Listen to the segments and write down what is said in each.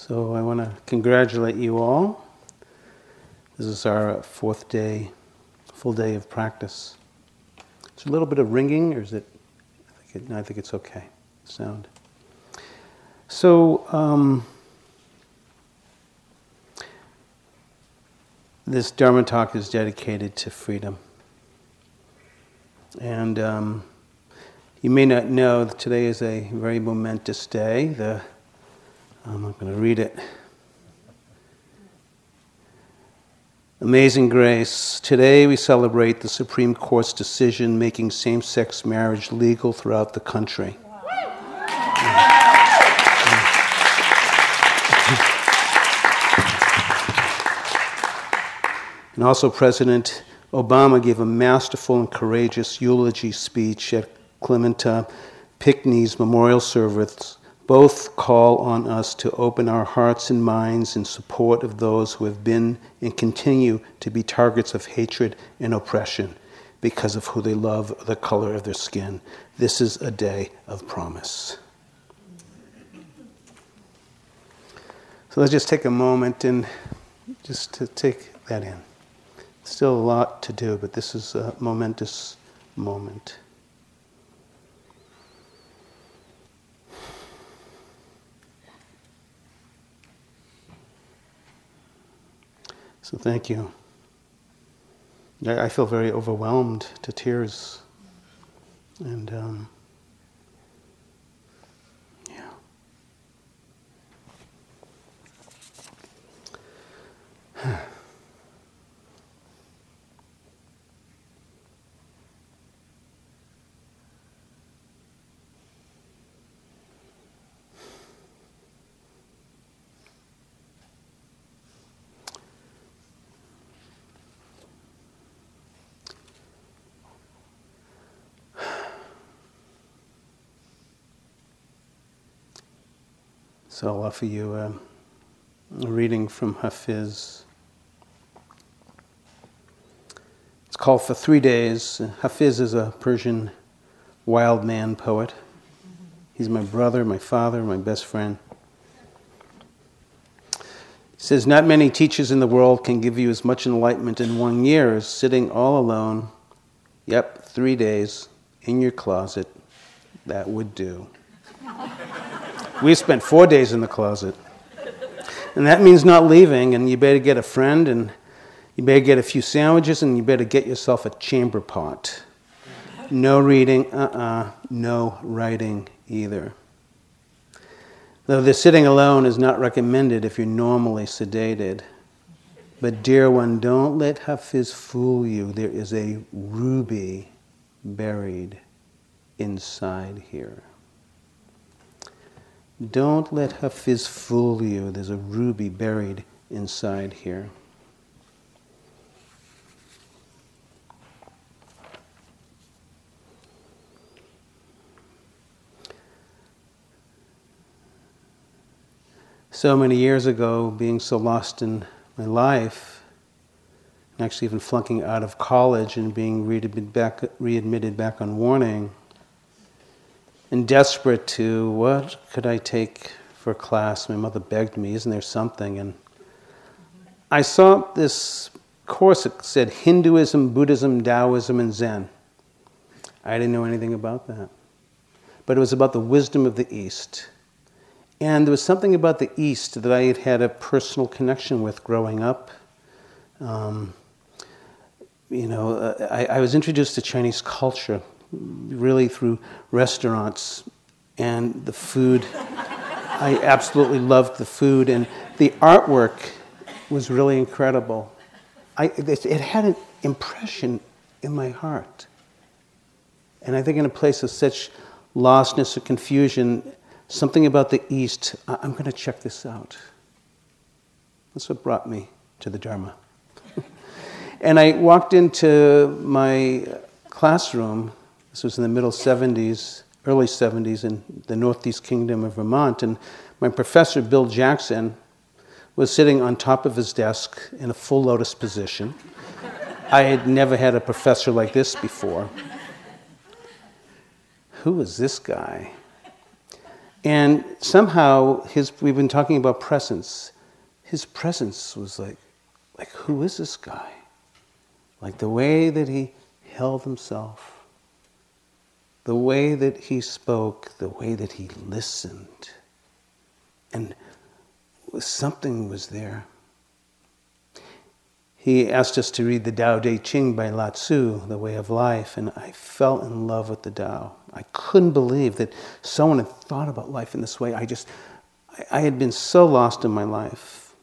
So I want to congratulate you all. This is our fourth day, full day of practice. It's a little bit of ringing, or is it? I think, it, I think it's okay. Sound. So um, this Dharma talk is dedicated to freedom, and um, you may not know that today is a very momentous day. The I'm not going to read it. Amazing Grace. Today we celebrate the Supreme Court's decision making same sex marriage legal throughout the country. And also, President Obama gave a masterful and courageous eulogy speech at Clementa Pinckney's memorial service both call on us to open our hearts and minds in support of those who have been and continue to be targets of hatred and oppression because of who they love or the color of their skin. This is a day of promise. So let's just take a moment and just to take that in. Still a lot to do, but this is a momentous moment. So thank you. I feel very overwhelmed to tears. And um, yeah. So I'll offer you a, a reading from Hafiz. It's called For Three Days. Hafiz is a Persian wild man poet. He's my brother, my father, my best friend. He says, Not many teachers in the world can give you as much enlightenment in one year as sitting all alone, yep, three days, in your closet. That would do. We spent four days in the closet. And that means not leaving, and you better get a friend, and you better get a few sandwiches, and you better get yourself a chamber pot. No reading, uh uh-uh, uh, no writing either. Though the sitting alone is not recommended if you're normally sedated. But, dear one, don't let Hafiz fool you. There is a ruby buried inside here. Don't let Hafiz fool you. There's a ruby buried inside here. So many years ago, being so lost in my life, and actually even flunking out of college and being readmitted back, readmitted back on warning, and desperate to what could I take for class? My mother begged me, isn't there something? And I saw this course that said Hinduism, Buddhism, Taoism, and Zen. I didn't know anything about that. But it was about the wisdom of the East. And there was something about the East that I had had a personal connection with growing up. Um, you know, uh, I, I was introduced to Chinese culture really through restaurants and the food. I absolutely loved the food, and the artwork was really incredible. I, it, it had an impression in my heart. And I think in a place of such lostness or confusion, something about the East, I'm going to check this out. That's what brought me to the Dharma. and I walked into my classroom this was in the middle 70s, early 70s in the Northeast Kingdom of Vermont. And my professor, Bill Jackson, was sitting on top of his desk in a full lotus position. I had never had a professor like this before. Who is this guy? And somehow, his, we've been talking about presence. His presence was like, like, who is this guy? Like the way that he held himself, the way that he spoke, the way that he listened. And something was there. He asked us to read the Tao Te Ching by Lao Tzu, The Way of Life, and I fell in love with the Tao. I couldn't believe that someone had thought about life in this way. I just, I, had been so lost in my life,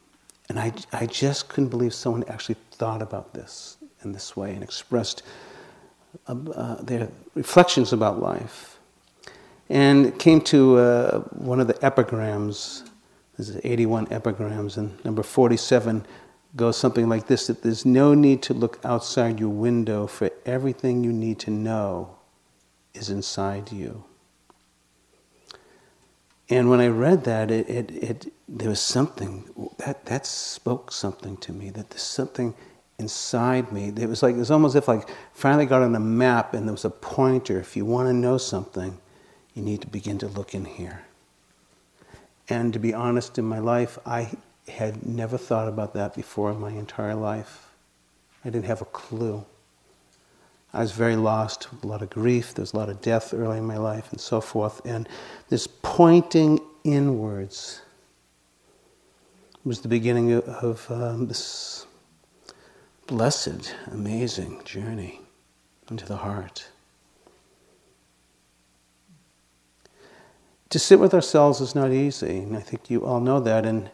and I, I just couldn't believe someone actually thought about this in this way and expressed uh, their reflections about life. And came to uh, one of the epigrams. This is 81 epigrams, and number 47 goes something like this that there's no need to look outside your window, for everything you need to know is inside you. And when I read that, it, it, it, there was something that, that spoke something to me, that there's something inside me. It was like, it was almost if like finally got on a map and there was a pointer. If you want to know something, you need to begin to look in here. And to be honest, in my life, I had never thought about that before in my entire life. I didn't have a clue. I was very lost, a lot of grief, there was a lot of death early in my life, and so forth. And this pointing inwards was the beginning of um, this blessed, amazing journey into the heart. To sit with ourselves is not easy, and I think you all know that. And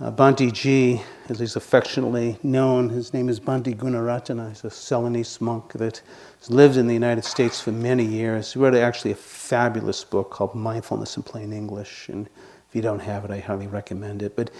uh, Bhante G, as he's affectionately known, his name is Bhante Gunaratana. He's a Ceylonese monk that has lived in the United States for many years. He wrote actually a fabulous book called Mindfulness in Plain English, and if you don't have it, I highly recommend it. But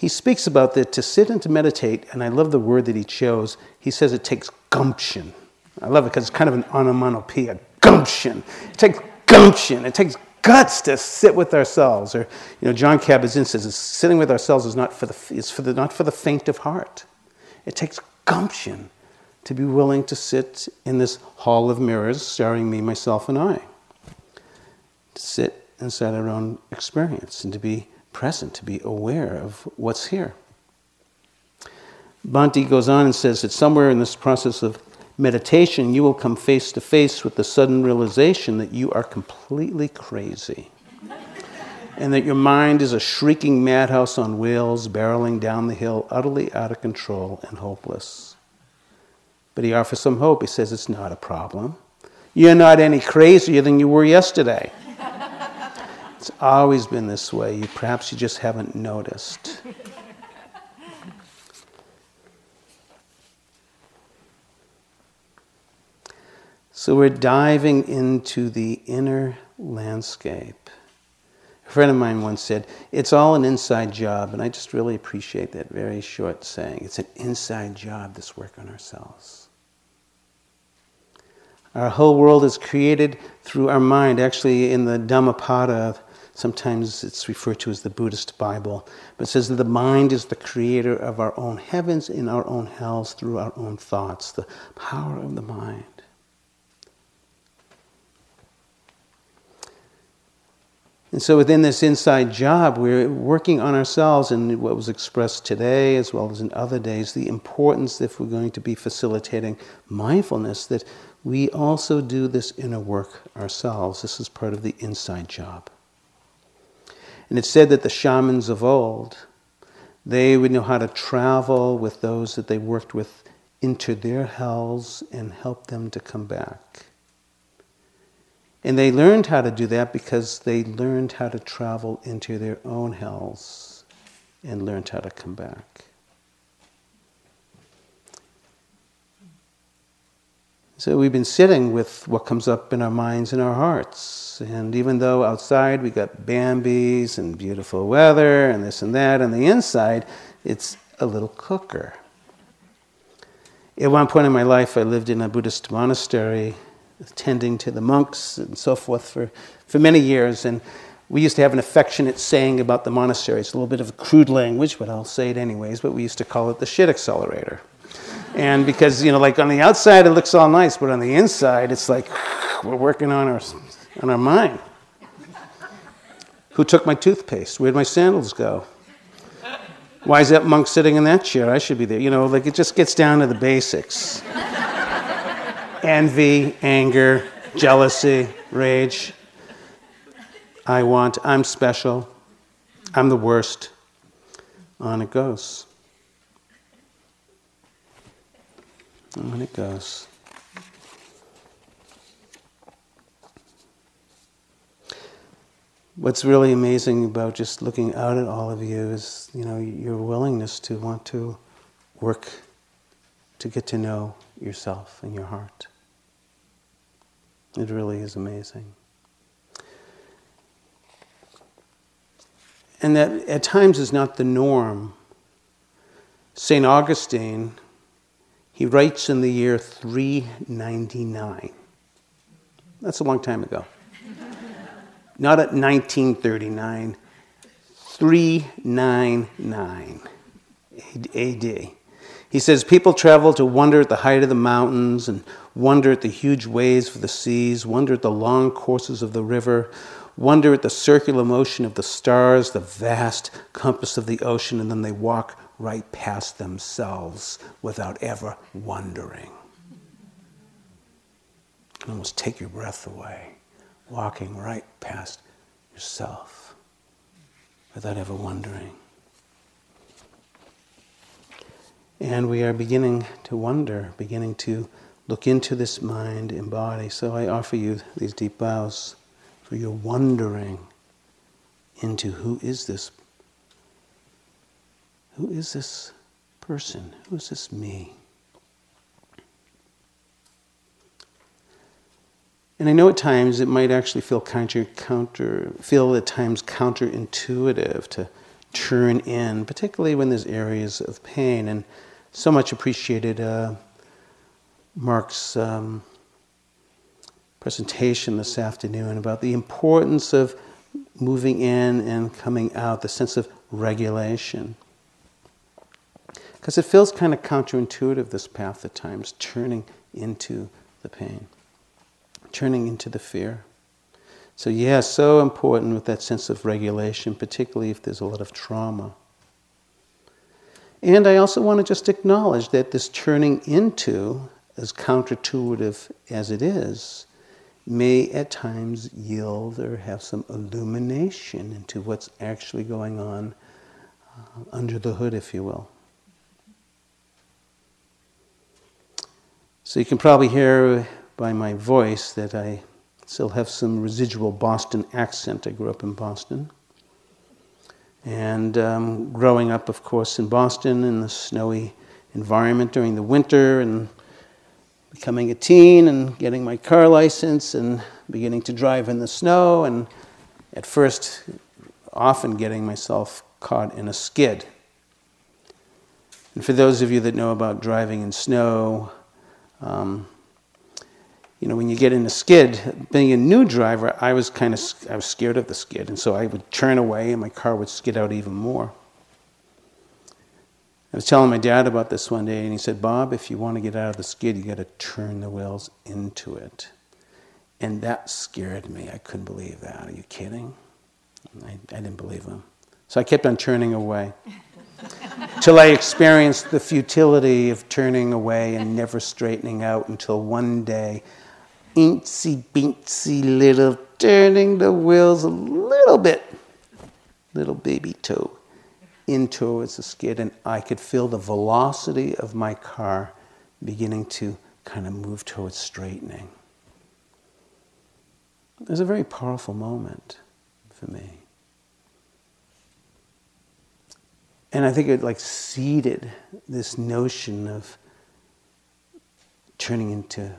he speaks about that to sit and to meditate, and I love the word that he chose. He says it takes gumption. I love it because it's kind of an onomatopoeia gumption. It takes gumption. It takes guts to sit with ourselves. Or, you know, Jon Kabat-Zinn says, sitting with ourselves is not for the, is for the, not for the faint of heart. It takes gumption to be willing to sit in this hall of mirrors, staring me, myself, and I. To sit inside our own experience and to be present, to be aware of what's here. Bhante goes on and says that somewhere in this process of meditation, you will come face to face with the sudden realization that you are completely crazy. and that your mind is a shrieking madhouse on wheels, barreling down the hill, utterly out of control and hopeless. But he offers some hope. He says it's not a problem. You're not any crazier than you were yesterday. It's always been this way. You, perhaps you just haven't noticed. So we're diving into the inner landscape. A friend of mine once said, It's all an inside job, and I just really appreciate that very short saying. It's an inside job, this work on ourselves. Our whole world is created through our mind. Actually, in the Dhammapada, sometimes it's referred to as the Buddhist Bible, but it says that the mind is the creator of our own heavens in our own hells through our own thoughts, the power of the mind. And so, within this inside job, we're working on ourselves and what was expressed today, as well as in other days, the importance, if we're going to be facilitating mindfulness, that we also do this inner work ourselves. This is part of the inside job. And it's said that the shamans of old, they would know how to travel with those that they worked with into their hells and help them to come back. And they learned how to do that because they learned how to travel into their own hells and learned how to come back. So we've been sitting with what comes up in our minds and our hearts. And even though outside we got Bambis and beautiful weather and this and that, on the inside it's a little cooker. At one point in my life, I lived in a Buddhist monastery tending to the monks and so forth for, for many years. And we used to have an affectionate saying about the monastery. It's a little bit of a crude language, but I'll say it anyways. But we used to call it the shit accelerator. And because, you know, like on the outside it looks all nice, but on the inside it's like we're working on our, on our mind. Who took my toothpaste? Where'd my sandals go? Why is that monk sitting in that chair? I should be there. You know, like it just gets down to the basics envy, anger, jealousy, rage. I want, I'm special, I'm the worst. On it goes. On it goes. What's really amazing about just looking out at all of you is, you know, your willingness to want to work to get to know yourself and your heart. It really is amazing. And that at times is not the norm. St. Augustine, he writes in the year 399. That's a long time ago. not at 1939, 399 AD. He says, People travel to wonder at the height of the mountains and wonder at the huge waves of the seas, wonder at the long courses of the river, wonder at the circular motion of the stars, the vast compass of the ocean, and then they walk right past themselves without ever wondering. Almost take your breath away, walking right past yourself without ever wondering. And we are beginning to wonder, beginning to look into this mind and body. So I offer you these deep bows for your wondering into who is this? Who is this person? Who is this me? And I know at times it might actually feel counter, counter feel at times counterintuitive to turn in, particularly when there's areas of pain. And so much appreciated uh, Mark's um, presentation this afternoon about the importance of moving in and coming out, the sense of regulation. Because it feels kind of counterintuitive, this path at times, turning into the pain, turning into the fear. So, yeah, so important with that sense of regulation, particularly if there's a lot of trauma. And I also want to just acknowledge that this turning into, as counterintuitive as it is, may at times yield or have some illumination into what's actually going on uh, under the hood, if you will. So you can probably hear by my voice that I still have some residual Boston accent. I grew up in Boston. And um, growing up, of course, in Boston in the snowy environment during the winter, and becoming a teen and getting my car license and beginning to drive in the snow, and at first, often getting myself caught in a skid. And for those of you that know about driving in snow, um, you know, when you get in a skid, being a new driver, I was kind of I was scared of the skid, and so I would turn away, and my car would skid out even more. I was telling my dad about this one day, and he said, "Bob, if you want to get out of the skid, you got to turn the wheels into it." And that scared me. I couldn't believe that. Are you kidding? I, I didn't believe him. So I kept on turning away. Till I experienced the futility of turning away and never straightening out until one day incy bincy little turning the wheels a little bit, little baby toe in towards the skid, and I could feel the velocity of my car beginning to kind of move towards straightening. It was a very powerful moment for me. And I think it like seeded this notion of turning into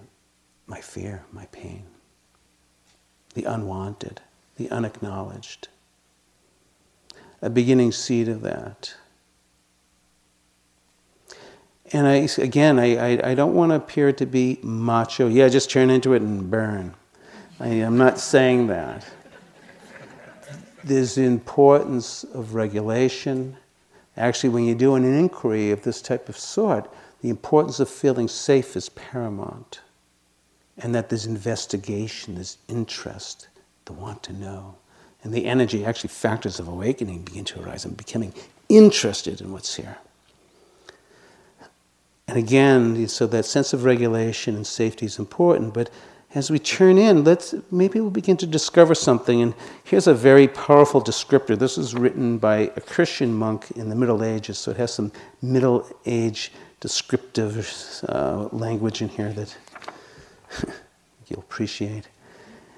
my fear, my pain, the unwanted, the unacknowledged. A beginning seed of that. And I, again, I, I, I don't want to appear to be macho. Yeah, just turn into it and burn. I, I'm not saying that. There's the importance of regulation. Actually, when you're doing an inquiry of this type of sort, the importance of feeling safe is paramount and that there's investigation, there's interest, the want to know. And the energy, actually, factors of awakening begin to arise. I'm becoming interested in what's here. And again, so that sense of regulation and safety is important, but as we turn in, let's maybe we'll begin to discover something. And here's a very powerful descriptor. This was written by a Christian monk in the Middle Ages, so it has some Middle Age descriptive uh, language in here that you'll appreciate.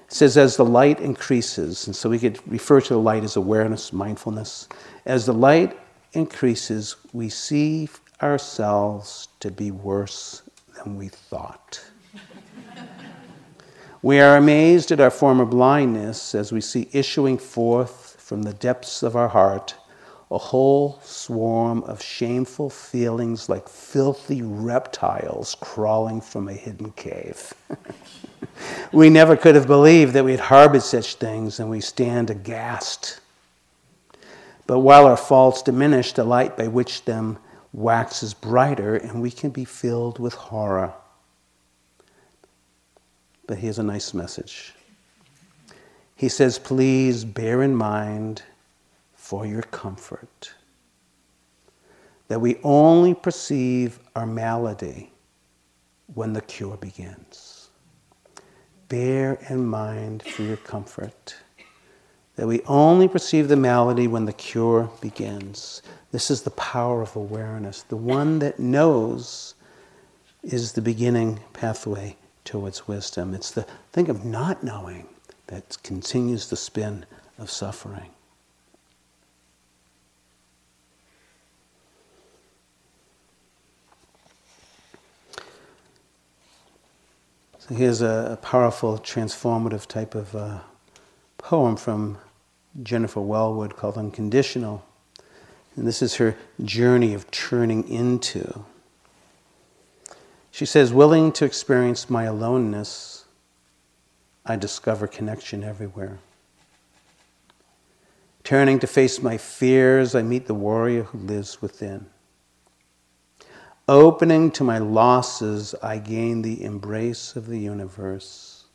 It says, as the light increases, and so we could refer to the light as awareness, mindfulness. As the light increases, we see ourselves to be worse than we thought. We are amazed at our former blindness as we see issuing forth from the depths of our heart a whole swarm of shameful feelings like filthy reptiles crawling from a hidden cave. we never could have believed that we had harbored such things, and we stand aghast. But while our faults diminish, the light by which them waxes brighter, and we can be filled with horror. But here's a nice message. He says, Please bear in mind for your comfort that we only perceive our malady when the cure begins. Bear in mind for your comfort that we only perceive the malady when the cure begins. This is the power of awareness. The one that knows is the beginning pathway towards wisdom. It's the thing of not knowing that continues the spin of suffering. So here's a, a powerful, transformative type of uh, poem from Jennifer Welwood called Unconditional. And this is her journey of turning into. She says, willing to experience my aloneness, I discover connection everywhere. Turning to face my fears, I meet the warrior who lives within. Opening to my losses, I gain the embrace of the universe.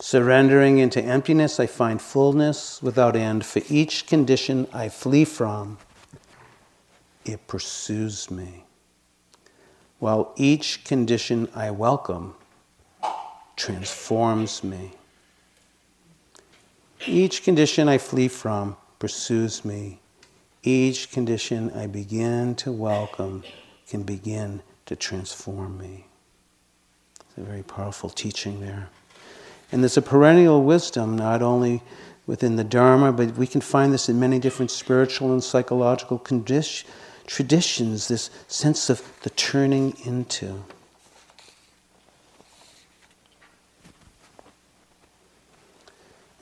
Surrendering into emptiness, I find fullness without end. For each condition I flee from, it pursues me while each condition I welcome transforms me. Each condition I flee from pursues me. Each condition I begin to welcome can begin to transform me. It's a very powerful teaching there. And there's a perennial wisdom not only within the Dharma, but we can find this in many different spiritual and psychological conditions traditions, this sense of the turning into.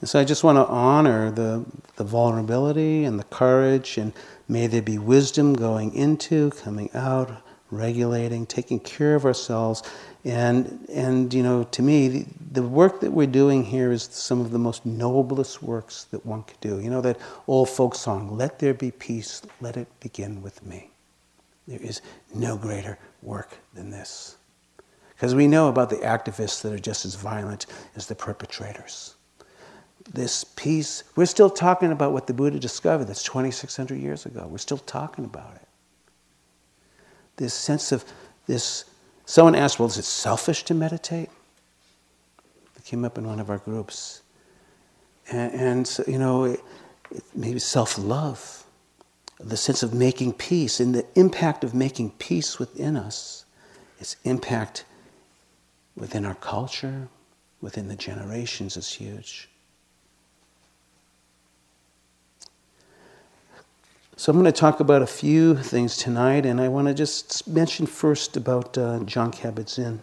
And so I just want to honor the, the vulnerability and the courage, and may there be wisdom going into, coming out, regulating, taking care of ourselves. And, and you know, to me, the, the work that we're doing here is some of the most noblest works that one could do. You know, that old folk song, Let There Be Peace, Let It Begin with Me. There is no greater work than this. Because we know about the activists that are just as violent as the perpetrators. This peace, we're still talking about what the Buddha discovered that's 2,600 years ago. We're still talking about it. This sense of this, someone asked, well, is it selfish to meditate? It came up in one of our groups. And, and you know, it, it, maybe self love the sense of making peace and the impact of making peace within us, its impact within our culture, within the generations is huge. So I'm going to talk about a few things tonight, and I want to just mention first about uh, Jon Kabat-Zinn.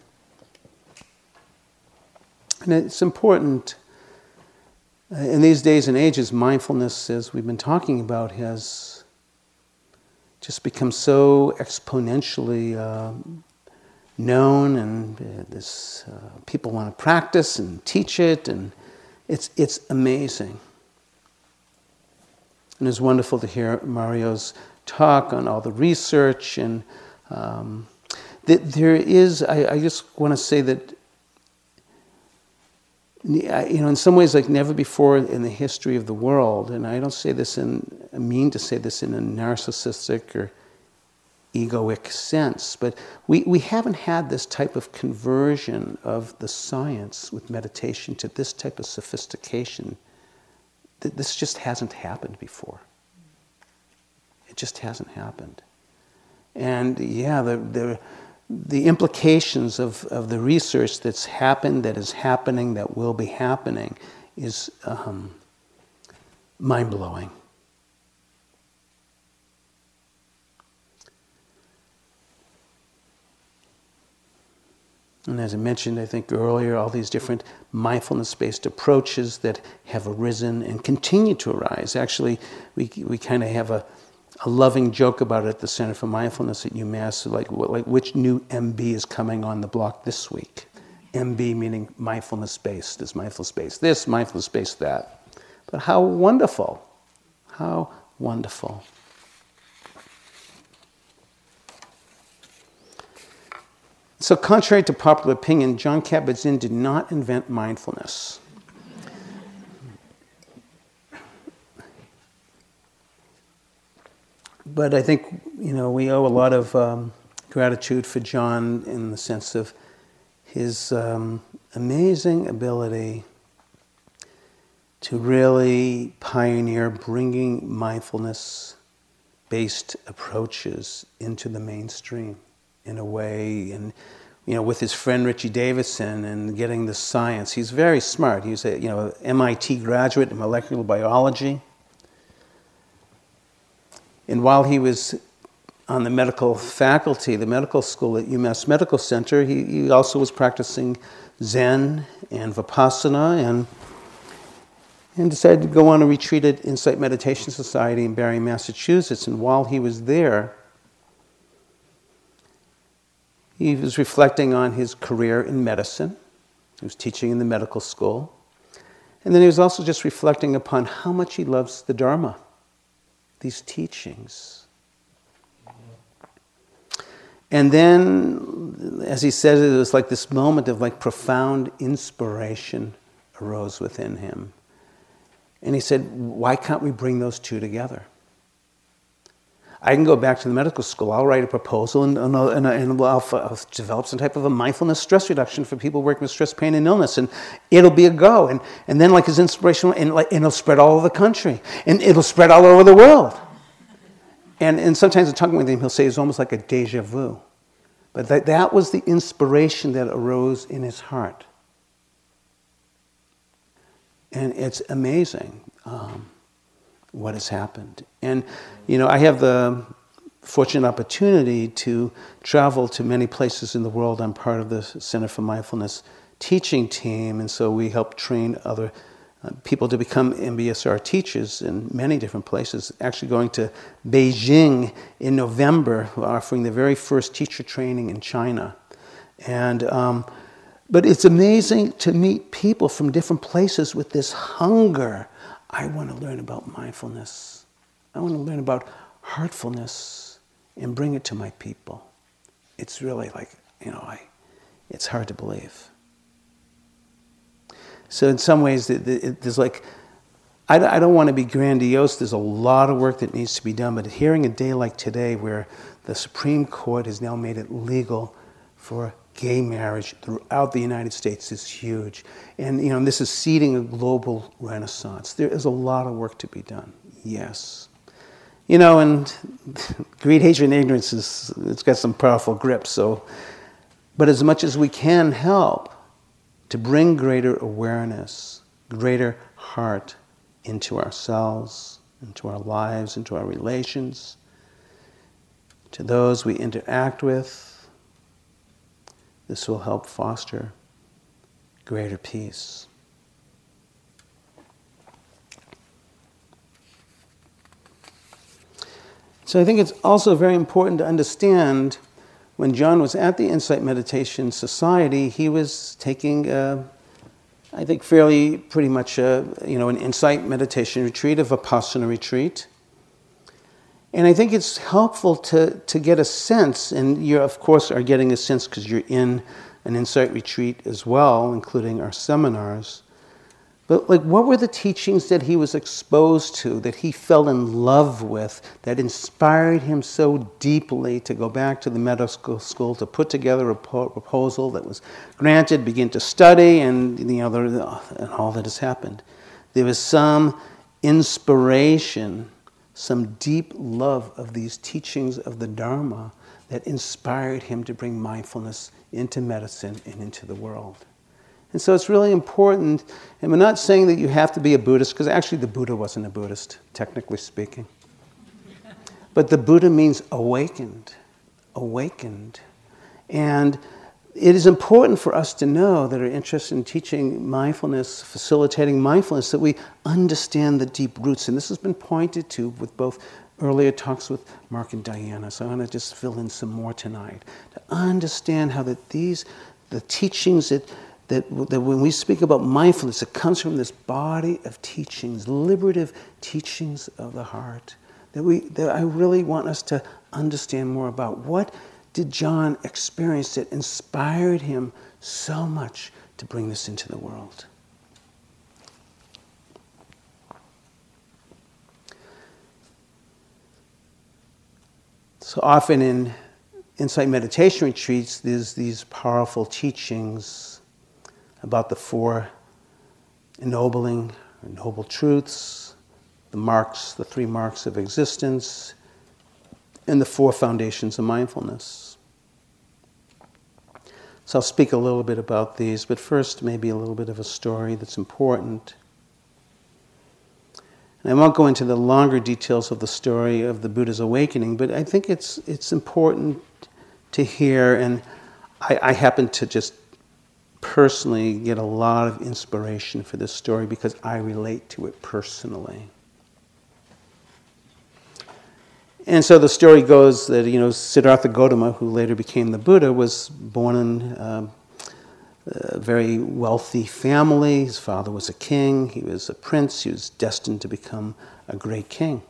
And it's important uh, in these days and ages, mindfulness, as we've been talking about, has just become so exponentially uh, known, and uh, this uh, people want to practice and teach it, and it's it's amazing. And it's wonderful to hear Mario's talk on all the research and. Um, there is, I, I just want to say that you know, in some ways, like never before in the history of the world, and I don't say this in, I mean to say this in a narcissistic or egoic sense, but we, we haven't had this type of conversion of the science with meditation to this type of sophistication. This just hasn't happened before. It just hasn't happened. And yeah, the, the, the implications of, of the research that's happened, that is happening, that will be happening is um, mind blowing. And as I mentioned, I think earlier, all these different mindfulness based approaches that have arisen and continue to arise. Actually, we, we kind of have a, a loving joke about it at the Center for Mindfulness at UMass, like, like which new MB is coming on the block this week. MB meaning mindfulness based. Is mindfulness based this, mindfulness based that. But how wonderful! How wonderful. So, contrary to popular opinion, Jon Kabat-Zinn did not invent mindfulness. but I think you know we owe a lot of um, gratitude for Jon in the sense of his um, amazing ability to really pioneer bringing mindfulness based approaches into the mainstream in a way and you know with his friend Richie Davidson and getting the science. He's very smart. He's a you know MIT graduate in molecular biology. And while he was on the medical faculty, the medical school at UMass Medical Center, he, he also was practicing Zen and Vipassana and, and decided to go on a retreat at Insight Meditation Society in Barre, Massachusetts. And while he was there, he was reflecting on his career in medicine. He was teaching in the medical school. And then he was also just reflecting upon how much he loves the Dharma these teachings. And then, as he says, it was like this moment of like profound inspiration arose within him. And he said, Why can't we bring those two together? I can go back to the medical school, I'll write a proposal and, and, uh, and, uh, and I'll, uh, I'll, develop some type of a mindfulness stress reduction for people working with stress, pain, and illness. And it'll be a go. And, and then, like, his inspiration, and, like, and it'll spread all over the country. And it'll spread all over the world. And, and sometimes in talking with him, he'll say it's almost like a deja vu. But that, that was the inspiration that arose in his heart. And it's amazing. Um, what has happened. And, you know, I have the fortunate opportunity to travel to many places in the world. I'm part of the Center for Mindfulness teaching team, and so we help train other uh, people to become MBSR teachers in many different places. Actually, going to Beijing in November, offering the very first teacher training in China. And, um, but it's amazing to meet people from different places with this hunger I want to learn about mindfulness. I want to learn about heartfulness and bring it to my people. It's really like, you know, I, it's hard to believe. So, in some ways, there's like, I don't want to be grandiose. There's a lot of work that needs to be done. But hearing a day like today, where the Supreme Court has now made it legal for gay marriage throughout the United States is huge. And you know, this is seeding a global renaissance. There is a lot of work to be done. Yes. You know, and greed, hatred, and ignorance is it's got some powerful grip, So, but as much as we can help to bring greater awareness, greater heart into ourselves, into our lives, into our relations, to those we interact with, this will help foster greater peace. So I think it's also very important to understand when Jon was at the Insight Meditation Society, he was taking, a, I think, fairly pretty much a, you know, an insight meditation retreat, a Vipassana retreat. And I think it's helpful to, to get a sense, and you, of course, are getting a sense because you're in an insight retreat as well, including our seminars. But like, what were the teachings that he was exposed to, that he fell in love with, that inspired him so deeply to go back to the medical school to put together a proposal that was granted, begin to study, and you know, and all that has happened. There was some inspiration, some deep love of these teachings of the Dharma that inspired him to bring mindfulness into medicine and into the world. And so it's really important, and we're not saying that you have to be a Buddhist, because actually the Buddha wasn't a Buddhist, technically speaking. But the Buddha means awakened, awakened. And it is important for us to know that are interested in teaching mindfulness, facilitating mindfulness, that we understand the deep roots. And this has been pointed to with both earlier talks with Mark and Diana. So I'm going to just fill in some more tonight. To understand how that these, the teachings that that, that when we speak about mindfulness, it comes from this body of teachings, liberative teachings of the heart. That, we, that I really want us to understand more about. What did Jon experience that inspired him so much to bring this into the world? So often in insight meditation retreats, there's these powerful teachings about the four ennobling or noble truths, the marks, the three marks of existence, and the four foundations of mindfulness. So I'll speak a little bit about these, but first, maybe a little bit of a story that's important. And I won't go into the longer details of the story of the Buddha's awakening, but I think it's, it's important to hear, and I, I happen to just personally get a lot of inspiration for this story because I relate to it personally. And so the story goes that you know Siddhartha Gautama, who later became the Buddha, was born in um, a very wealthy family. His father was a king. He was a prince. He was destined to become a great king.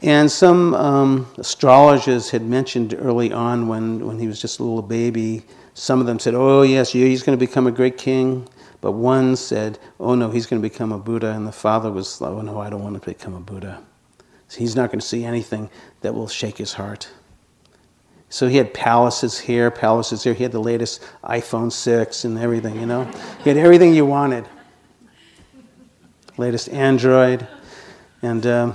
And some um, astrologers had mentioned early on when, when he was just a little baby, some of them said, Oh, yes, he's going to become a great king. But one said, Oh, no, he's going to become a Buddha. And the father was Oh, no, I don't want to become a Buddha. So he's not going to see anything that will shake his heart. So he had palaces here, palaces here. He had the latest iPhone 6 and everything, you know? He had everything you wanted. Latest Android. And. Um,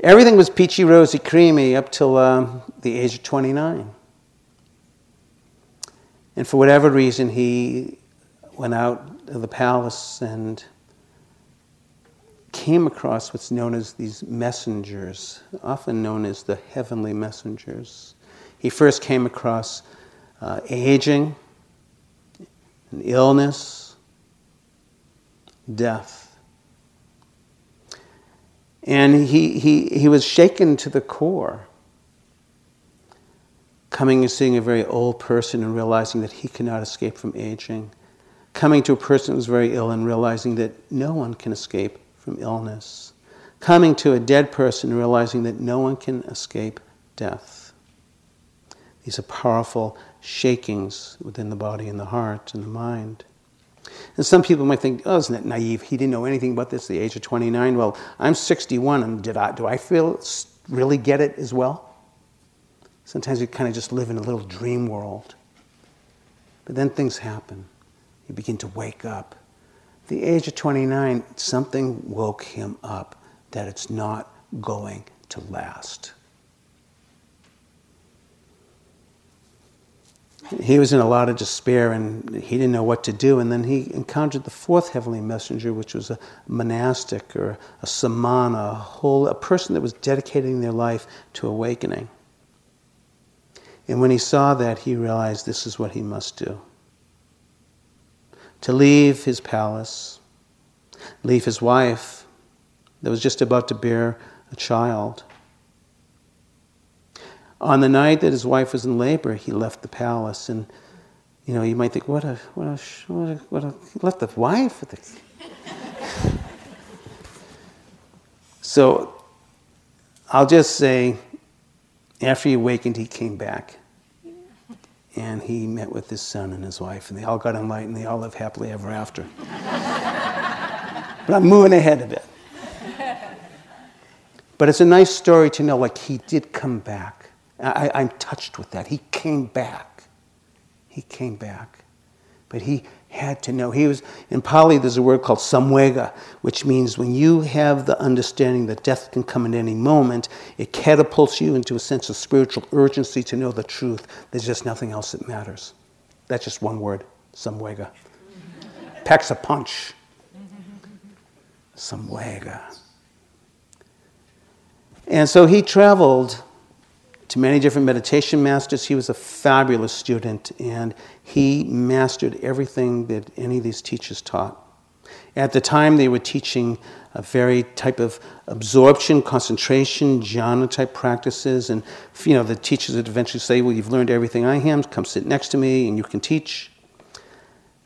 Everything was peachy, rosy, creamy up till um, the age of 29. And for whatever reason, he went out of the palace and came across what's known as these messengers, often known as the heavenly messengers. He first came across uh, aging, illness, death. And he, he, he was shaken to the core, coming and seeing a very old person and realizing that he cannot escape from aging, coming to a person who's very ill and realizing that no one can escape from illness, coming to a dead person and realizing that no one can escape death. These are powerful shakings within the body and the heart and the mind. And some people might think, oh, isn't that naive? He didn't know anything about this at the age of 29. Well, I'm 61, and did I, do I feel really get it as well? Sometimes you kind of just live in a little dream world. But then things happen. You begin to wake up. At the age of 29, something woke him up that it's not going to last. he was in a lot of despair and he didn't know what to do. And then he encountered the fourth heavenly messenger, which was a monastic or a samana, a whole a person that was dedicating their life to awakening. And when he saw that, he realized this is what he must do. To leave his palace, leave his wife that was just about to bear a child, on the night that his wife was in labor, he left the palace, and you know you might think, what a what a what a, what a he left the wife. so, I'll just say, after he awakened, he came back, and he met with his son and his wife, and they all got enlightened. They all live happily ever after. but I'm moving ahead a bit. But it's a nice story to know, like, he did come back. I, I'm touched with that. He came back. He came back. But he had to know. He was in Pali. There's a word called samvega, which means when you have the understanding that death can come at any moment, it catapults you into a sense of spiritual urgency to know the truth. There's just nothing else that matters. That's just one word, samvega. Packs a punch. Samvega. And so he traveled to many different meditation masters. He was a fabulous student and he mastered everything that any of these teachers taught. At the time, they were teaching a very type of absorption, concentration, jhana type practices. And, you know, the teachers would eventually say, Well, you've learned everything I have, come sit next to me and you can teach.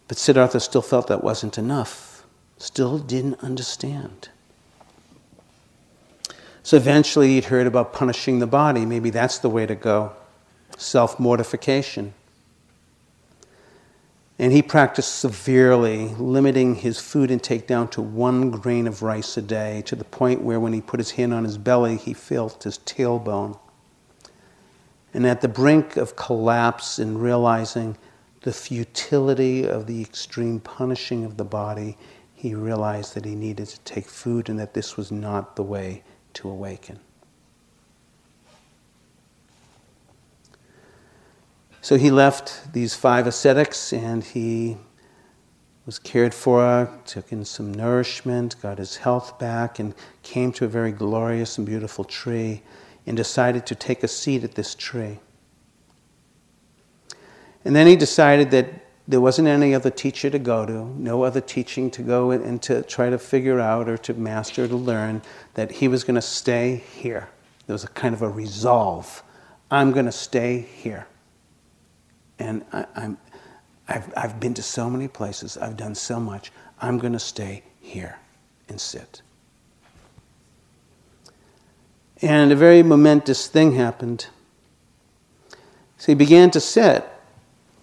But Siddhartha still felt that wasn't enough, still didn't understand. So eventually he'd heard about punishing the body. Maybe that's the way to go self mortification. And he practiced severely, limiting his food intake down to one grain of rice a day, to the point where when he put his hand on his belly, he felt his tailbone. And at the brink of collapse and realizing the futility of the extreme punishing of the body, he realized that he needed to take food and that this was not the way to awaken. So he left these five ascetics and he was cared for, took in some nourishment, got his health back, and came to a very glorious and beautiful tree and decided to take a seat at this tree. And then he decided that there wasn't any other teacher to go to, no other teaching to go and to try to figure out or to master, to learn, that he was going to stay here. There was a kind of a resolve. I'm going to stay here. And I, am I've, I've been to so many places, I've done so much. I'm going to stay here and sit. And a very momentous thing happened. So he began to sit,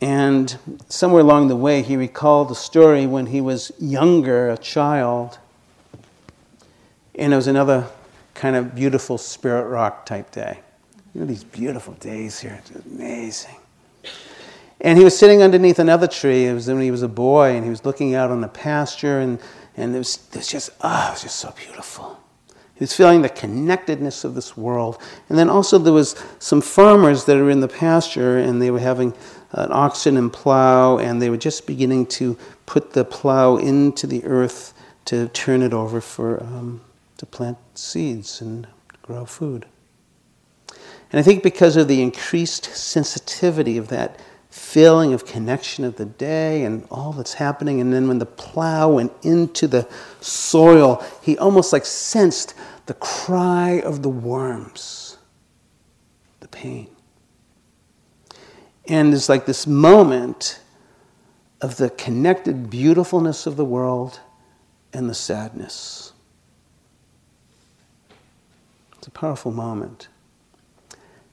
and somewhere along the way, he recalled a story when he was younger, a child, and it was another kind of beautiful spirit rock type day. You know, these beautiful days here, it's amazing. And he was sitting underneath another tree. It was when he was a boy, and he was looking out on the pasture, and, and it, was, it was just, ah, oh, it was just so beautiful. He was feeling the connectedness of this world. And then also there was some farmers that were in the pasture, and they were having an oxen and plow, and they were just beginning to put the plow into the earth to turn it over for um, to plant seeds and grow food. And I think because of the increased sensitivity of that feeling of connection of the day and all that's happening. And then when the plow went into the soil, he almost like sensed the cry of the worms, the pain. And there's like this moment of the connected beautifulness of the world and the sadness. It's a powerful moment.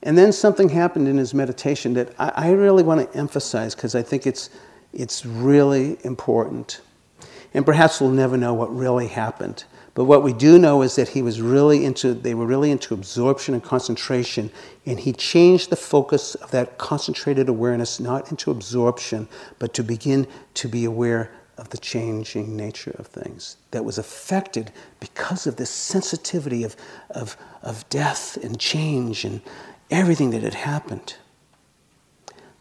And then something happened in his meditation that I, I really want to emphasize because I think it's, it's really important. And perhaps we'll never know what really happened. But what we do know is that he was really into, they were really into absorption and concentration. And he changed the focus of that concentrated awareness not into absorption, but to begin to be aware of the changing nature of things that was affected because of this sensitivity of, of, of death and change and, everything that had happened.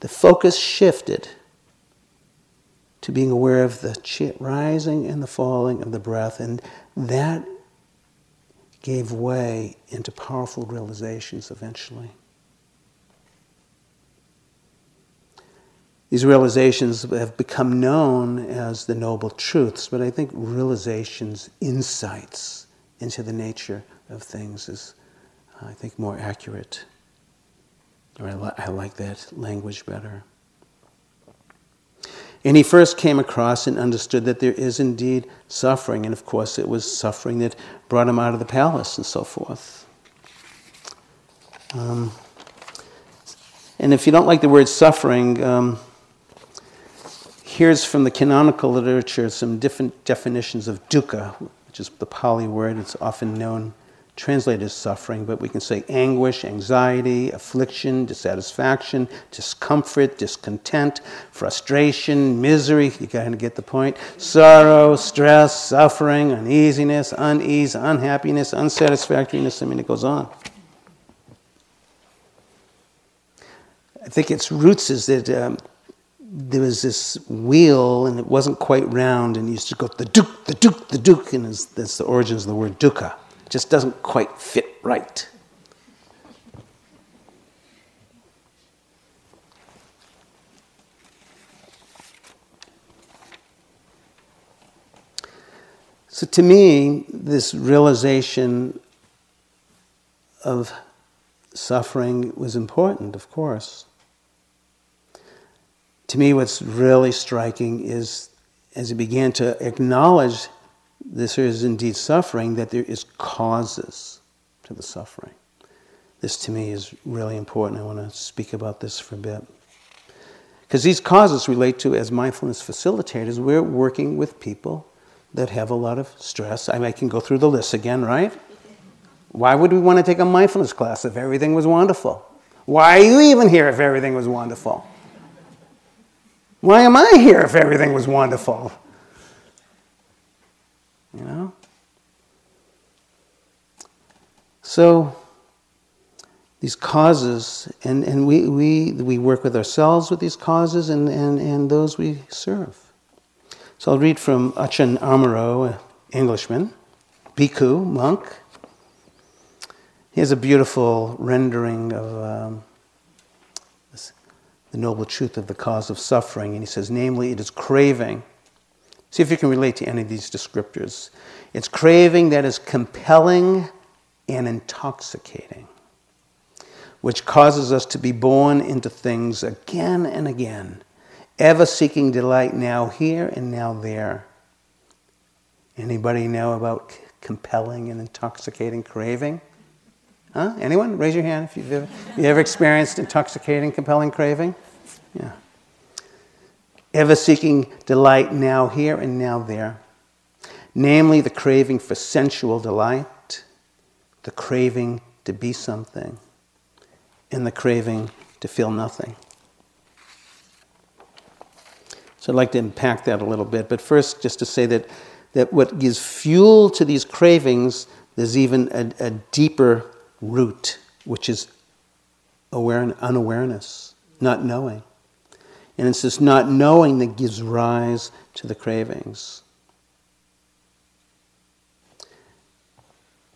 The focus shifted to being aware of the rising and the falling of the breath, and that gave way into powerful realizations eventually. These realizations have become known as the Noble Truths, but I think realizations, insights into the nature of things is, I think, more accurate. Or I, li- I like that language better. And he first came across and understood that there is indeed suffering. And of course, it was suffering that brought him out of the palace and so forth. Um, And if you don't like the word suffering, um, here's from the canonical literature some different definitions of dukkha, which is the Pali word. It's often known translated as suffering, but we can say anguish, anxiety, affliction, dissatisfaction, discomfort, discontent, frustration, misery, you kind of get the point, sorrow, stress, suffering, uneasiness, unease, unhappiness, unsatisfactoriness. I mean, it goes on. I think its roots is that um, there was this wheel and it wasn't quite round and you used to go the duke, the duke, the duke, and that's the origins of the word dukkha just doesn't quite fit right. So, to me, this realization of suffering was important, of course. To me, what's really striking is as he began to acknowledge this is indeed suffering, that there is causes to the suffering. This to me is really important. I want to speak about this for a bit. Because these causes relate to, as mindfulness facilitators, we're working with people that have a lot of stress. I, mean, I can go through the list again, right? Why would we want to take a mindfulness class if everything was wonderful? Why are you even here if everything was wonderful? Why am I here if everything was wonderful? You know? So, these causes, and, and we, we, we work with ourselves with these causes and, and, and those we serve. So I'll read from Ajahn Amaro, an Englishman, bhikkhu, monk. He has a beautiful rendering of um, this, the noble truth of the cause of suffering, and he says, namely, it is craving See if you can relate to any of these descriptors. It's craving that is compelling and intoxicating, which causes us to be born into things again and again, ever seeking delight now here and now there. Anybody know about compelling and intoxicating craving? Huh? Anyone? Raise your hand if you've ever, you ever experienced intoxicating, compelling craving. Yeah ever seeking delight now here and now there, namely the craving for sensual delight, the craving to be something, and the craving to feel nothing. So I'd like to unpack that a little bit, but first, just to say that, that what gives fuel to these cravings, there's even a, a deeper root, which is aware, unawareness, not knowing. And it's this not knowing that gives rise to the cravings.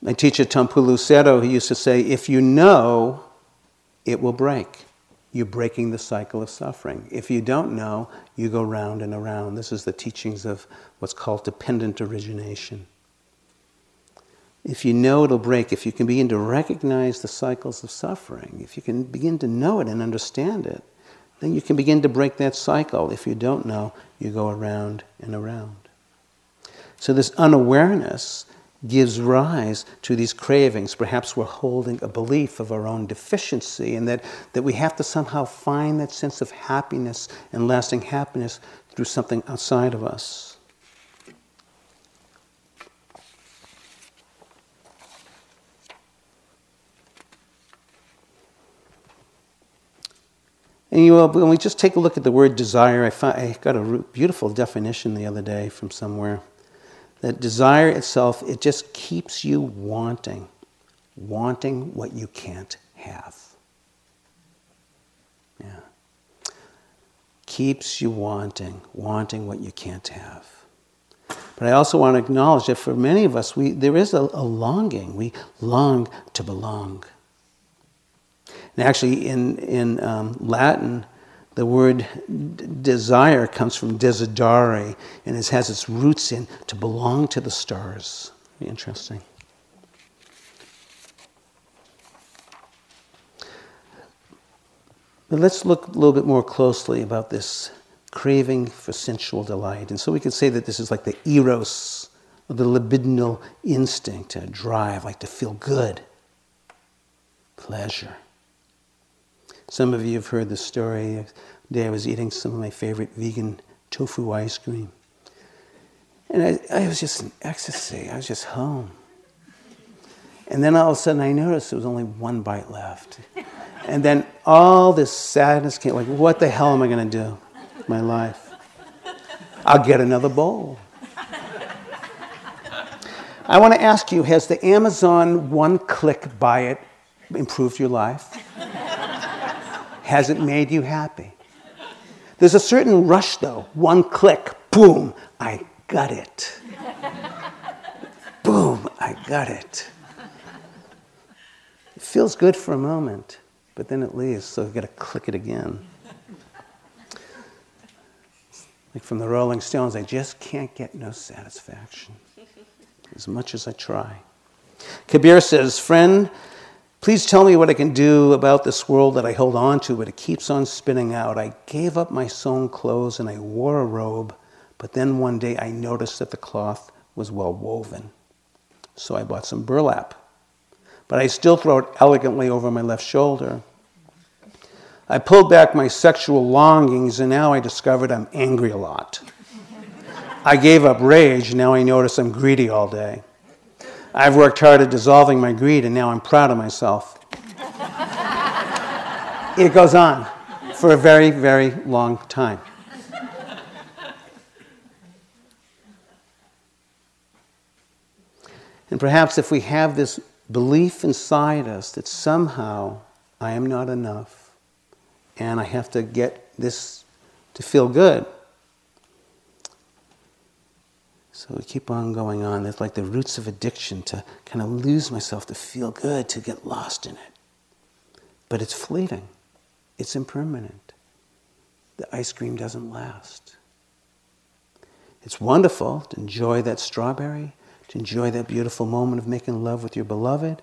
My teacher, Taungpulu Sayadaw, he used to say, if you know, it will break. You're breaking the cycle of suffering. If you don't know, you go round and around. This is the teachings of what's called dependent origination. If you know it'll break, if you can begin to recognize the cycles of suffering, if you can begin to know it and understand it, then you can begin to break that cycle. If you don't know, you go around and around. So, this unawareness gives rise to these cravings. Perhaps we're holding a belief of our own deficiency and that, that we have to somehow find that sense of happiness and lasting happiness through something outside of us. And you, when we just take a look at the word desire, I, find, I got a beautiful definition the other day from somewhere. That desire itself, it just keeps you wanting, wanting what you can't have. Yeah. Keeps you wanting, wanting what you can't have. But I also want to acknowledge that for many of us, we, there is a, a longing. We long to belong. And actually, in, in um, Latin, the word d- desire comes from desidare, and it has its roots in to belong to the stars. Interesting. But let's look a little bit more closely about this craving for sensual delight. And so we could say that this is like the eros, the libidinal instinct, a drive, like to feel good, pleasure. Some of you have heard the story. The day I was eating some of my favorite vegan tofu ice cream. And I, I was just in ecstasy. I was just home. And then all of a sudden I noticed there was only one bite left. And then all this sadness came like, what the hell am I going to do with my life? I'll get another bowl. I want to ask you has the Amazon one click buy it improved your life? Has it made you happy? There's a certain rush though. One click, boom, I got it. boom, I got it. It feels good for a moment, but then it leaves, so you've got to click it again. Like from the Rolling Stones, I just can't get no satisfaction as much as I try. Kabir says, Friend, please tell me what I can do about this world that I hold on to, but it keeps on spinning out. I gave up my sewn clothes and I wore a robe, but then one day I noticed that the cloth was well woven. So I bought some burlap, but I still throw it elegantly over my left shoulder. I pulled back my sexual longings, and now I discovered I'm angry a lot. I gave up rage, now I notice I'm greedy all day. I've worked hard at dissolving my greed, and now I'm proud of myself. it goes on for a very, very long time. And perhaps if we have this belief inside us that somehow I am not enough and I have to get this to feel good, so we keep on going on. It's like the roots of addiction to kind of lose myself, to feel good, to get lost in it. But it's fleeting, it's impermanent. The ice cream doesn't last. It's wonderful to enjoy that strawberry, to enjoy that beautiful moment of making love with your beloved.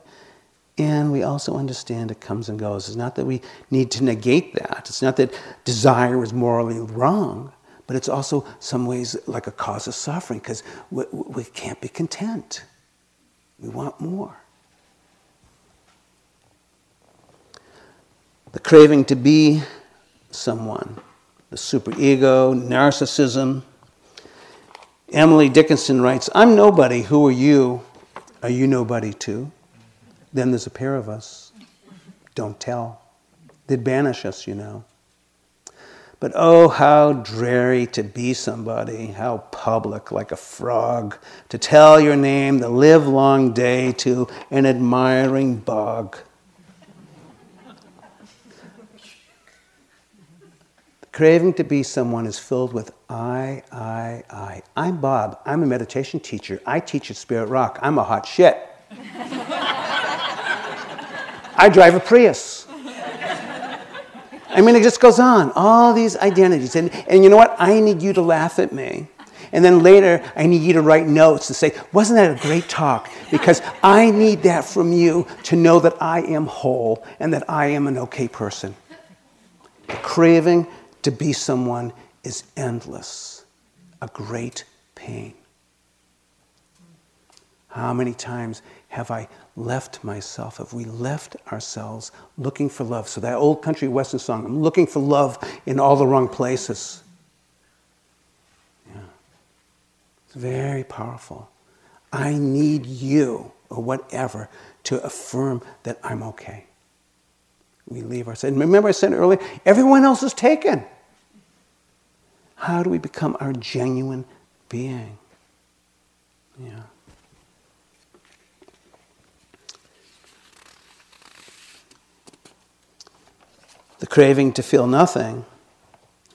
And we also understand it comes and goes. It's not that we need to negate that. It's not that desire is morally wrong but it's also some ways like a cause of suffering because we, we can't be content. We want more. The craving to be someone, the superego, narcissism. Emily Dickinson writes, I'm nobody. Who are you? Are you nobody too? Then there's a pair of us. Don't tell. They'd banish us, you know. But oh, how dreary to be somebody, how public, like a frog, to tell your name the livelong day to an admiring bog. the craving to be someone is filled with I, I, I. I'm Bob. I'm a meditation teacher. I teach at Spirit Rock. I'm a hot shit. I drive a Prius. I mean, it just goes on. All these identities. And, and you know what? I need you to laugh at me. And then later, I need you to write notes and say, Wasn't that a great talk? Because I need that from you to know that I am whole and that I am an okay person. The craving to be someone is endless, a great pain. How many times have I left myself? Have we left ourselves looking for love? So, that old country western song, I'm looking for love in all the wrong places. Yeah. It's very powerful. I need you, or whatever, to affirm that I'm okay. We leave ourselves. Remember, I said earlier, everyone else is taken. How do we become our genuine being? Yeah. The craving to feel nothing,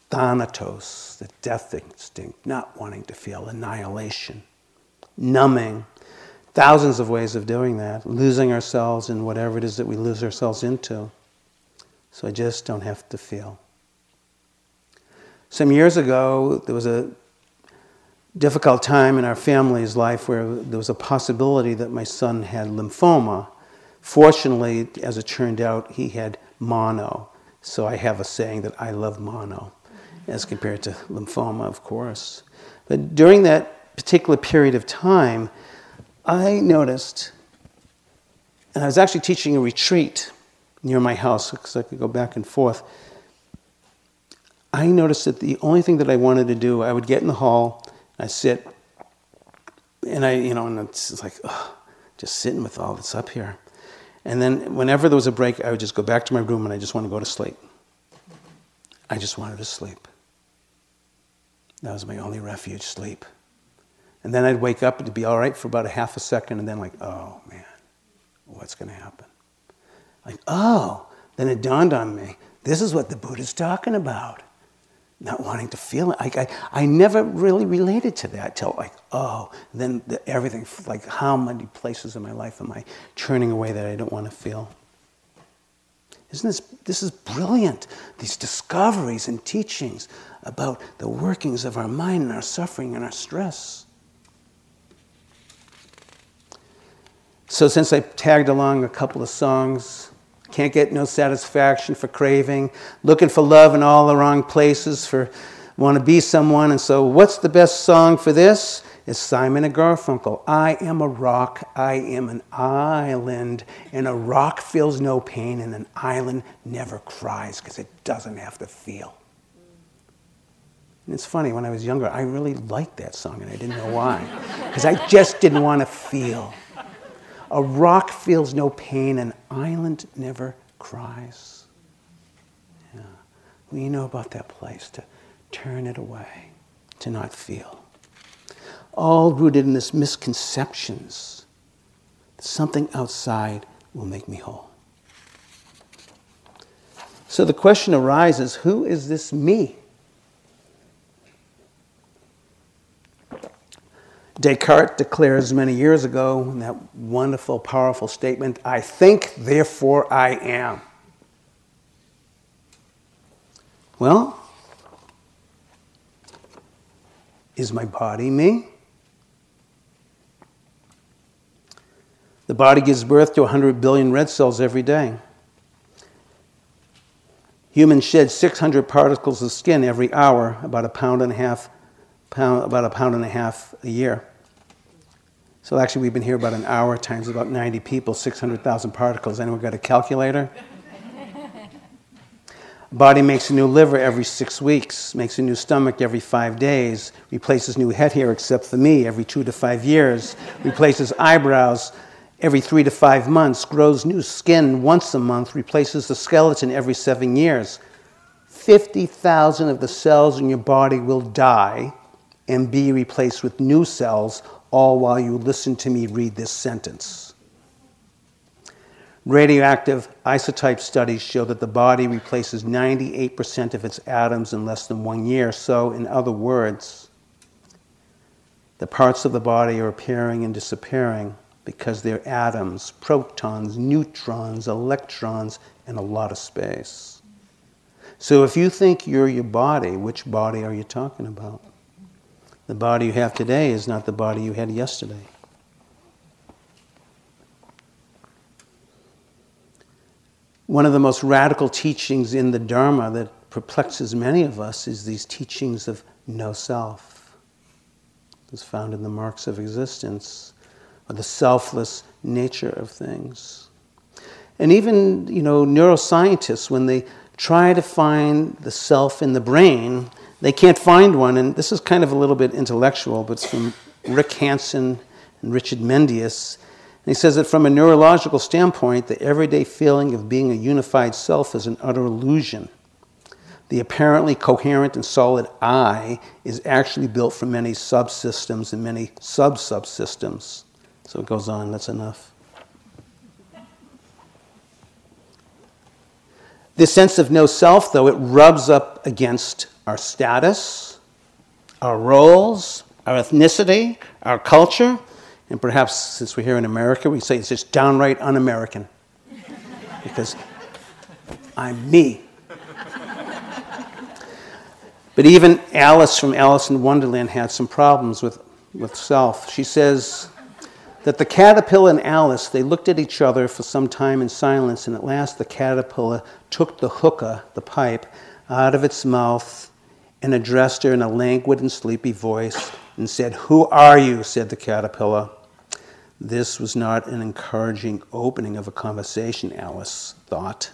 thanatos, the death instinct, not wanting to feel, annihilation, numbing, thousands of ways of doing that, losing ourselves in whatever it is that we lose ourselves into. So I just don't have to feel. Some years ago, there was a difficult time in our family's life where there was a possibility that my son had lymphoma. Fortunately, as it turned out, he had mono, so I have a saying that I love mono as compared to lymphoma, of course. But during that particular period of time, I noticed, and I was actually teaching a retreat near my house because I could go back and forth. I noticed that the only thing that I wanted to do, I would get in the hall, I sit, and I, you know, and it's like, ugh, just sitting with all that's up here. And then whenever there was a break, I would just go back to my room and I just want to go to sleep. I just wanted to sleep. That was my only refuge, sleep. And then I'd wake up, it'd be all right for about a half a second, and then, like, oh man, what's going to happen? Like, oh, then it dawned on me this is what the Buddha's talking about. Not wanting to feel it. Like, I, I never really related to that till, like, oh, then the, everything, like, how many places in my life am I turning away that I don't want to feel? Isn't this, this is brilliant, these discoveries and teachings about the workings of our mind and our suffering and our stress. So, since I tagged along a couple of songs, can't get no satisfaction for craving, looking for love in all the wrong places, for want to be someone. And so, what's the best song for this? It's Simon and Garfunkel. I am a rock, I am an island, and a rock feels no pain, and an island never cries because it doesn't have to feel. And it's funny, when I was younger, I really liked that song, and I didn't know why. Because I just didn't want to feel. A rock feels no pain, an island never cries. Yeah. We know about that place to turn it away, to not feel. All rooted in this misconceptions something outside will make me whole. So the question arises who is this me? Descartes declares many years ago in that wonderful, powerful statement I think, therefore I am. Well, is my body me? The body gives birth to 100 billion red cells every day. Humans shed 600 particles of skin every hour, about a pound and a half, pound, about a pound and a half a year. So actually, we've been here about an hour times about 90 people, 600,000 particles. Anyone got a calculator? Body makes a new liver every six weeks, makes a new stomach every five days, replaces new head hair, except for me, every two to five years, replaces eyebrows every three to five months, grows new skin once a month, replaces the skeleton every seven years. 50,000 of the cells in your body will die and be replaced with new cells all while you listen to me read this sentence. Radioactive isotope studies show that the body replaces 98% of its atoms in less than one year. So, in other words, the parts of the body are appearing and disappearing because they're atoms, protons, neutrons, electrons, and a lot of space. So, if you think you're your body, which body are you talking about? The body you have today is not the body you had yesterday. One of the most radical teachings in the Dharma that perplexes many of us is these teachings of no self. It's found in the marks of existence, or the selfless nature of things. And even, you know, neuroscientists, when they try to find the self in the brain, they can't find one, and this is kind of a little bit intellectual, but it's from Rick Hanson and Richard Mendius. And he says that from a neurological standpoint, the everyday feeling of being a unified self is an utter illusion. The apparently coherent and solid I is actually built from many subsystems and many sub subsystems. So it goes on, that's enough. This sense of no self, though, it rubs up against our status, our roles, our ethnicity, our culture, and perhaps since we're here in America, we say it's just downright un American. because I'm me. But even Alice from Alice in Wonderland had some problems with, with self. She says that the caterpillar and Alice, they looked at each other for some time in silence, and at last the caterpillar took the hookah, the pipe, out of its mouth and addressed her in a languid and sleepy voice and said, Who are you? said the caterpillar. This was not an encouraging opening of a conversation, Alice thought.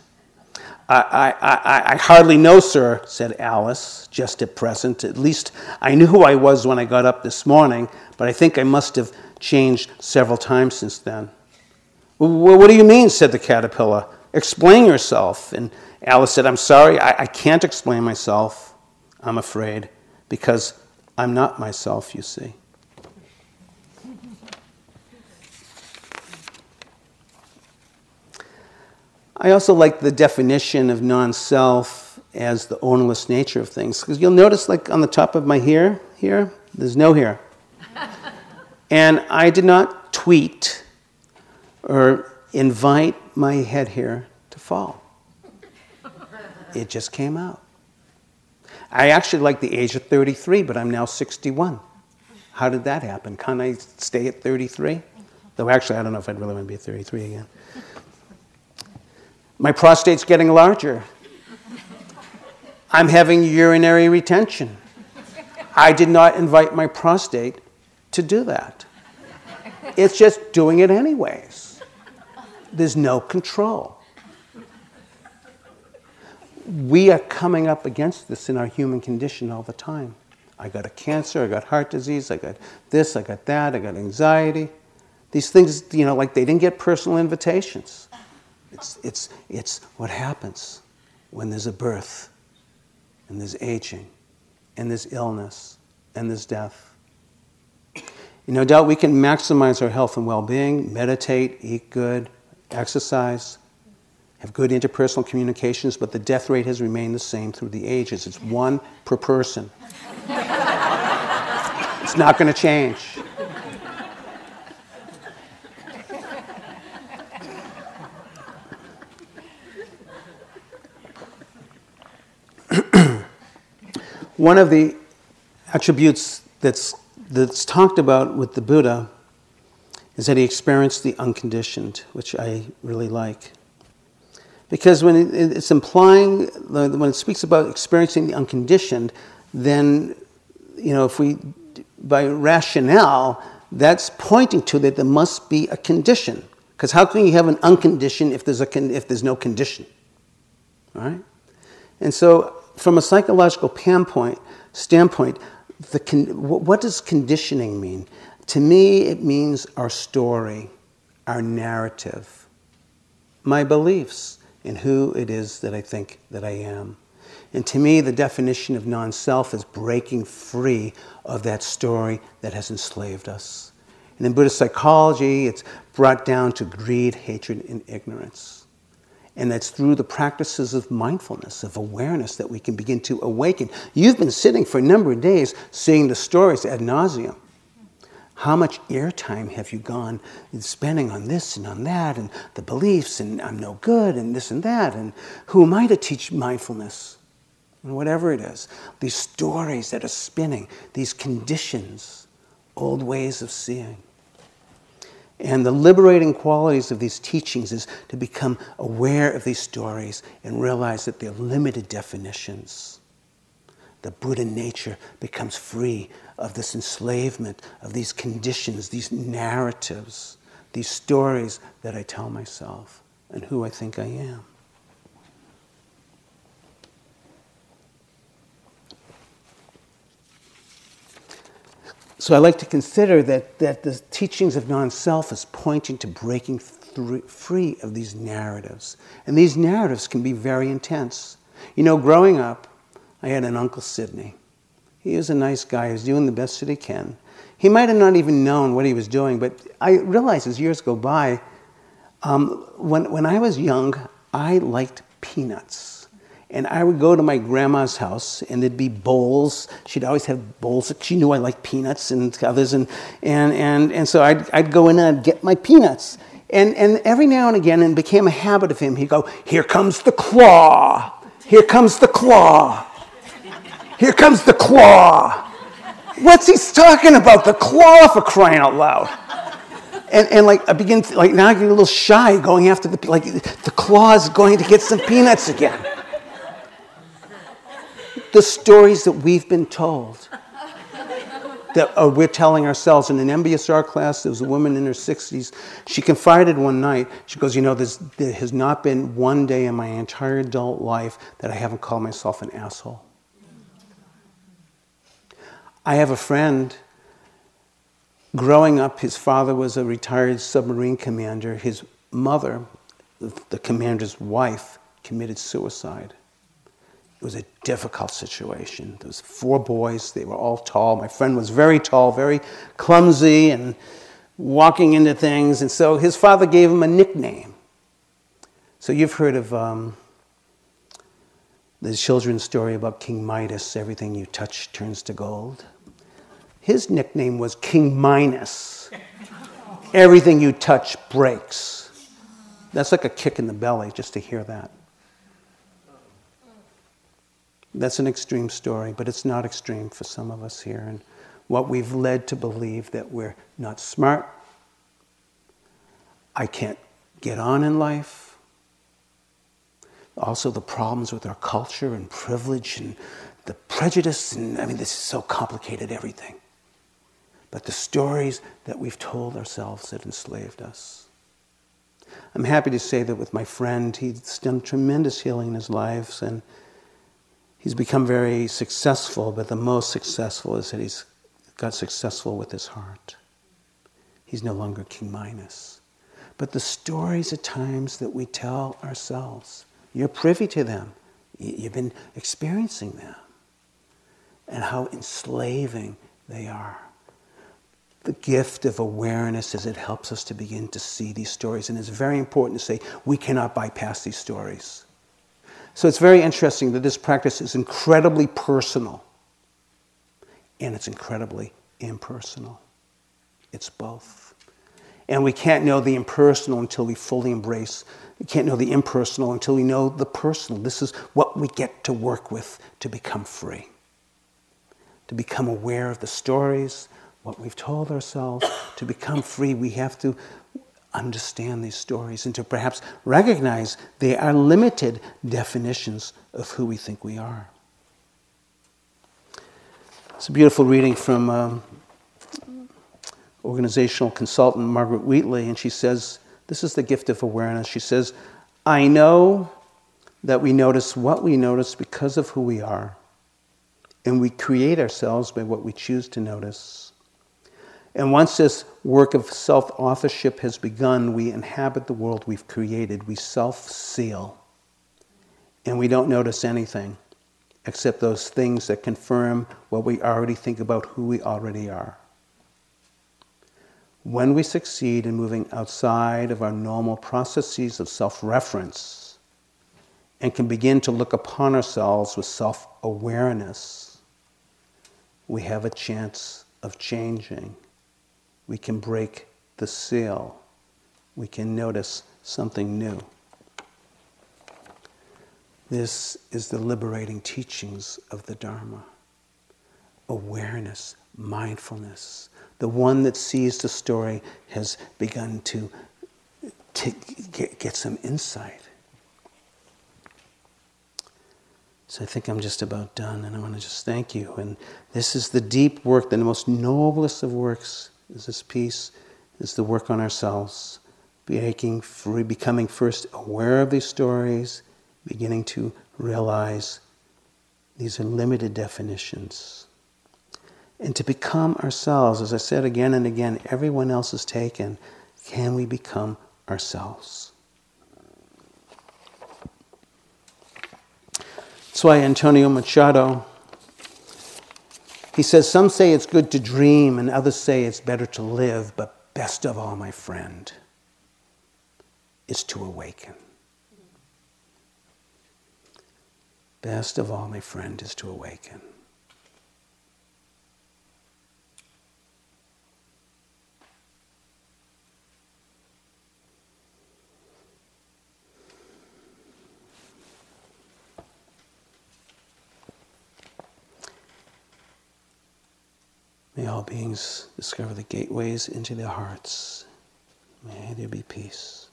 I, I, I, hardly know, sir, said Alice, just at present. At least I knew who I was when I got up this morning, but I think I must have changed several times since then. Well, what do you mean? said the caterpillar. Explain yourself. And Alice said, I'm sorry, I, I can't explain myself, I'm afraid, because I'm not myself, you see. I also like the definition of non self as the ownerless nature of things. Because you'll notice, like on the top of my hair here, there's no hair. and I did not tweet or invite my head hair to fall, it just came out. I actually like the age of 33, but I'm now 61. How did that happen? Can I stay at 33? Though actually, I don't know if I'd really want to be at 33 again. My prostate's getting larger. I'm having urinary retention. I did not invite my prostate to do that. It's just doing it anyways. There's no control. We are coming up against this in our human condition all the time. I got a cancer, I got heart disease, I got this, I got that, I got anxiety. These things, you know, like they didn't get personal invitations. It's, it's, it's what happens when there's a birth, and there's aging, and there's illness, and there's death. no doubt we can maximize our health and well being, meditate, eat good, exercise, have good interpersonal communications, but the death rate has remained the same through the ages. It's one per person. it's not going to change. One of the attributes that's, that's talked about with the Buddha is that he experienced the unconditioned, which I really like. Because when it's implying, when it speaks about experiencing the unconditioned, then, you know, if we, by rationale, that's pointing to that there must be a condition. Because how can you have an unconditioned if there's, a con- if there's no condition? All right? And so from a psychological standpoint, standpoint the con- what does conditioning mean? To me, it means our story, our narrative, my beliefs in who it is that I think that I am. And to me, the definition of non self is breaking free of that story that has enslaved us. And in Buddhist psychology, it's brought down to greed, hatred, and ignorance. And that's through the practices of mindfulness, of awareness, that we can begin to awaken. You've been sitting for a number of days seeing the stories ad nauseum. How much airtime have you gone in spending on this and on that, and the beliefs, and I'm no good, and this and that, and who am I to teach mindfulness? And whatever it is, these stories that are spinning, these conditions, old ways of seeing. And the liberating qualities of these teachings is to become aware of these stories and realize that they're limited definitions. The Buddha nature becomes free of this enslavement, of these conditions, these narratives, these stories that I tell myself and who I think I am. So I like to consider that, that the teachings of non self is pointing to breaking free of these narratives. And these narratives can be very intense. You know, growing up, I had an Uncle Sidney. He was a nice guy, he was doing the best that he can. He might have not even known what he was doing, but I realized as years go by, um, when, when I was young, I liked peanuts. And I would go to my grandma's house, and there'd be bowls. She'd always have bowls. She knew I liked peanuts and others, and, and, and, and so I'd, I'd go in and I'd get my peanuts. And, and every now and again, and became a habit of him, he'd go, Here comes the claw. Here comes the claw. Here comes the claw. What's he talking about? The claw for crying out loud. And, and like I begin, to, like now I get a little shy going after the, like the claw's going to get some peanuts again the stories that we've been told that uh, we're telling ourselves. In an MBSR class, there was a woman in her 60s. She confided one night, she goes, You know, there has not been one day in my entire adult life that I haven't called myself an asshole. I have a friend. Growing up, his father was a retired submarine commander. His mother, the commander's wife, committed suicide. It was a difficult situation. There was four boys. They were all tall. My friend was very tall, very clumsy, and walking into things. And so his father gave him a nickname. So you've heard of um, the children's story about King Midas. Everything you touch turns to gold. His nickname was King Minus. Everything you touch breaks. That's like a kick in the belly just to hear that. That's an extreme story, but it's not extreme for some of us here. And what we've led to believe that we're not smart, I can't get on in life. Also, the problems with our culture and privilege and the prejudice, and I mean, this is so complicated, everything but the stories that we've told ourselves that enslaved us. I'm happy to say that with my friend, he's done tremendous healing in his life and he's become very successful, but the most successful is that he's got successful with his heart. He's no longer King Minus. But the stories at times that we tell ourselves, you're privy to them, you've been experiencing them, and how enslaving they are the gift of awareness is it helps us to begin to see these stories. And it's very important to say we cannot bypass these stories. So it's very interesting that this practice is incredibly personal and it's incredibly impersonal. It's both. And we can't know the impersonal until we fully embrace. We can't know the impersonal until we know the personal. This is what we get to work with to become free, to become aware of the stories, what we've told ourselves. to become free, we have to understand these stories and to perhaps recognize they are limited definitions of who we think we are. It's a beautiful reading from um, organizational consultant Margaret Wheatley, and she says, This is the gift of awareness. She says, I know that we notice what we notice because of who we are, and we create ourselves by what we choose to notice. And once this work of self authorship has begun, we inhabit the world we've created. We self seal. And we don't notice anything except those things that confirm what we already think about who we already are. When we succeed in moving outside of our normal processes of self reference and can begin to look upon ourselves with self awareness, we have a chance of changing we can break the seal. We can notice something new. This is the liberating teachings of the Dharma awareness, mindfulness. The one that sees the story has begun to, to get, get some insight. So I think I'm just about done, and I want to just thank you. And this is the deep work, the most noblest of works is this peace, is the work on ourselves, free, becoming first aware of these stories, beginning to realize these are limited definitions. And to become ourselves, as I said again and again, everyone else is taken. Can we become ourselves? That's why Antonio Machado he says, Some say it's good to dream, and others say it's better to live, but best of all, my friend, is to awaken. Best of all, my friend, is to awaken. May all beings discover the gateways into their hearts. May there be peace.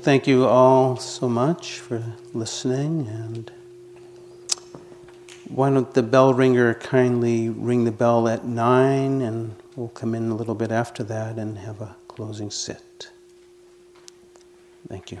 Thank you all so much for listening and why don't the bell ringer kindly ring the bell at nine and we'll come in a little bit after that and have a closing sit. Thank you.